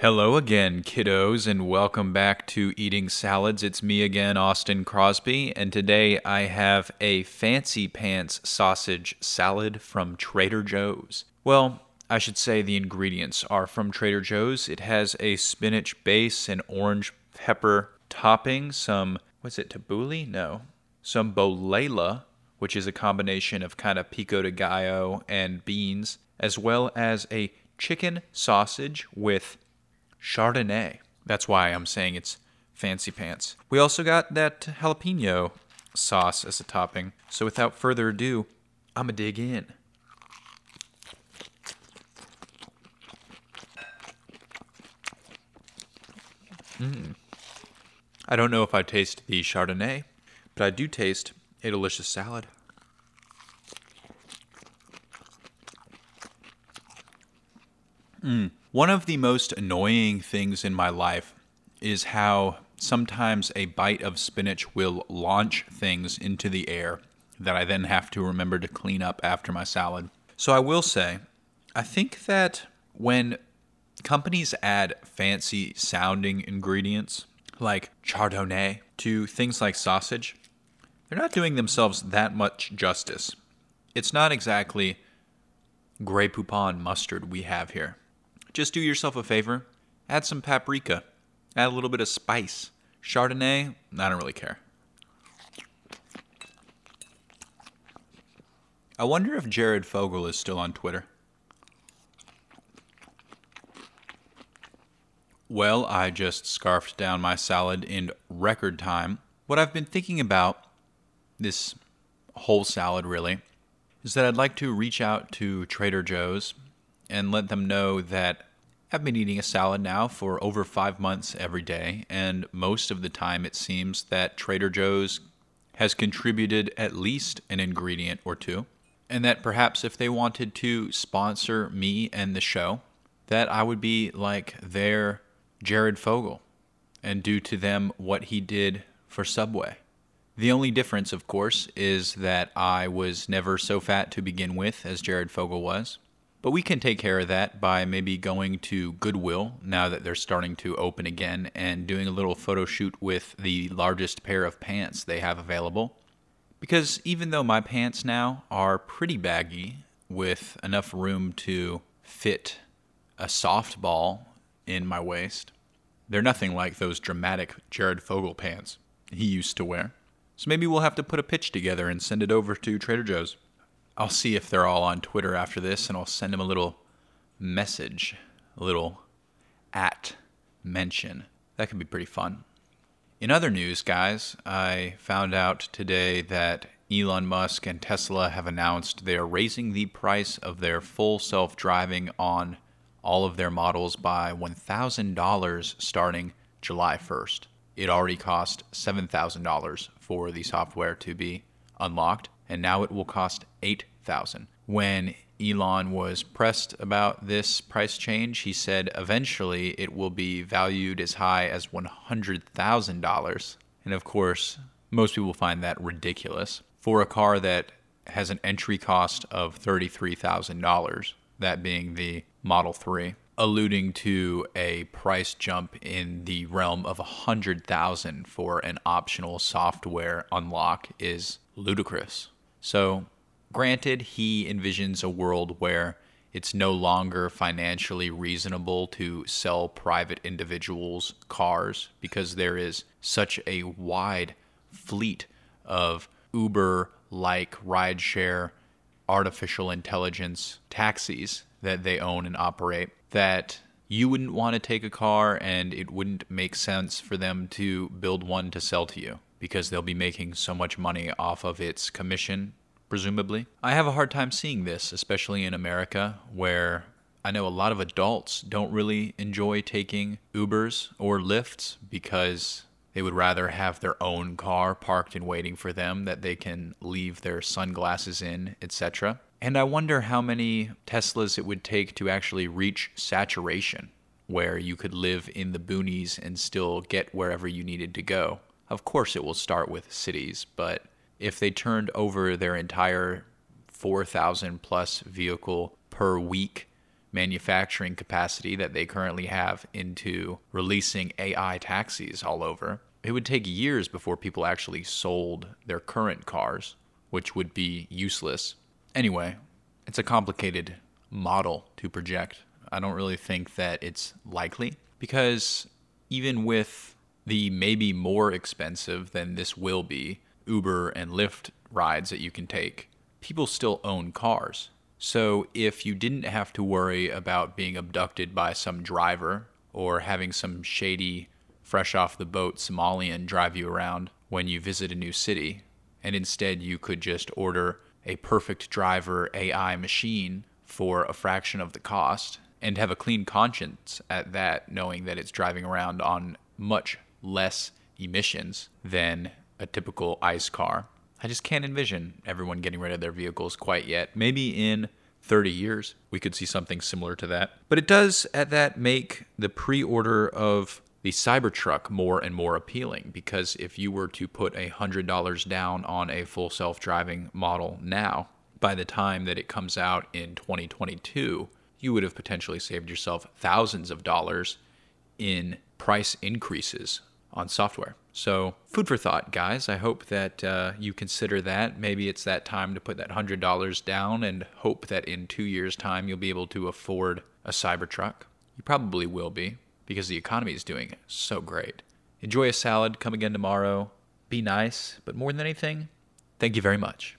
Hello again, kiddos, and welcome back to Eating Salads. It's me again, Austin Crosby, and today I have a fancy pants sausage salad from Trader Joe's. Well, I should say the ingredients are from Trader Joe's. It has a spinach base, an orange pepper topping, some, what's it, tabbouleh? No. Some bolala, which is a combination of kind of pico de gallo and beans, as well as a chicken sausage with Chardonnay. That's why I'm saying it's fancy pants. We also got that jalapeno sauce as a topping. So without further ado, I'm going to dig in. Mm. I don't know if I taste the Chardonnay, but I do taste a delicious salad. Mm. One of the most annoying things in my life is how sometimes a bite of spinach will launch things into the air that I then have to remember to clean up after my salad. So I will say, I think that when companies add fancy sounding ingredients like chardonnay to things like sausage, they're not doing themselves that much justice. It's not exactly Grey Poupon mustard we have here. Just do yourself a favor, add some paprika, add a little bit of spice. Chardonnay, I don't really care. I wonder if Jared Fogle is still on Twitter. Well, I just scarfed down my salad in record time. What I've been thinking about this whole salad really is that I'd like to reach out to Trader Joe's and let them know that I've been eating a salad now for over five months every day, and most of the time it seems that Trader Joe's has contributed at least an ingredient or two, and that perhaps if they wanted to sponsor me and the show, that I would be like their Jared Fogle and do to them what he did for Subway. The only difference, of course, is that I was never so fat to begin with as Jared Fogle was. But we can take care of that by maybe going to Goodwill now that they're starting to open again and doing a little photo shoot with the largest pair of pants they have available. Because even though my pants now are pretty baggy with enough room to fit a softball in my waist. They're nothing like those dramatic Jared Fogle pants he used to wear. So maybe we'll have to put a pitch together and send it over to Trader Joe's. I'll see if they're all on Twitter after this and I'll send them a little message, a little at mention. That could be pretty fun. In other news, guys, I found out today that Elon Musk and Tesla have announced they are raising the price of their full self driving on all of their models by $1,000 starting July 1st. It already cost $7,000 for the software to be unlocked, and now it will cost 8000 When Elon was pressed about this price change, he said eventually it will be valued as high as $100,000. And of course, most people find that ridiculous. For a car that has an entry cost of $33,000, that being the Model 3, alluding to a price jump in the realm of 100,000 for an optional software unlock is ludicrous. So, granted, he envisions a world where it's no longer financially reasonable to sell private individuals cars because there is such a wide fleet of Uber like rideshare artificial intelligence taxis that they own and operate that you wouldn't want to take a car and it wouldn't make sense for them to build one to sell to you because they'll be making so much money off of its commission, presumably. I have a hard time seeing this, especially in America, where I know a lot of adults don't really enjoy taking Ubers or Lyfts because they would rather have their own car parked and waiting for them that they can leave their sunglasses in, etc. And I wonder how many Teslas it would take to actually reach saturation, where you could live in the boonies and still get wherever you needed to go. Of course, it will start with cities, but if they turned over their entire 4,000 plus vehicle per week manufacturing capacity that they currently have into releasing AI taxis all over, it would take years before people actually sold their current cars, which would be useless. Anyway, it's a complicated model to project. I don't really think that it's likely because even with the maybe more expensive than this will be Uber and Lyft rides that you can take, people still own cars. So if you didn't have to worry about being abducted by some driver or having some shady, fresh off the boat Somalian drive you around when you visit a new city, and instead you could just order a perfect driver AI machine for a fraction of the cost and have a clean conscience at that, knowing that it's driving around on much less emissions than a typical ICE car. I just can't envision everyone getting rid of their vehicles quite yet. Maybe in 30 years we could see something similar to that. But it does at that make the pre-order of the Cybertruck more and more appealing because if you were to put a $100 down on a full self-driving model now, by the time that it comes out in 2022, you would have potentially saved yourself thousands of dollars in price increases on software. So, food for thought, guys. I hope that uh, you consider that. Maybe it's that time to put that $100 down and hope that in two years' time you'll be able to afford a Cybertruck. You probably will be because the economy is doing so great. Enjoy a salad. Come again tomorrow. Be nice. But more than anything, thank you very much.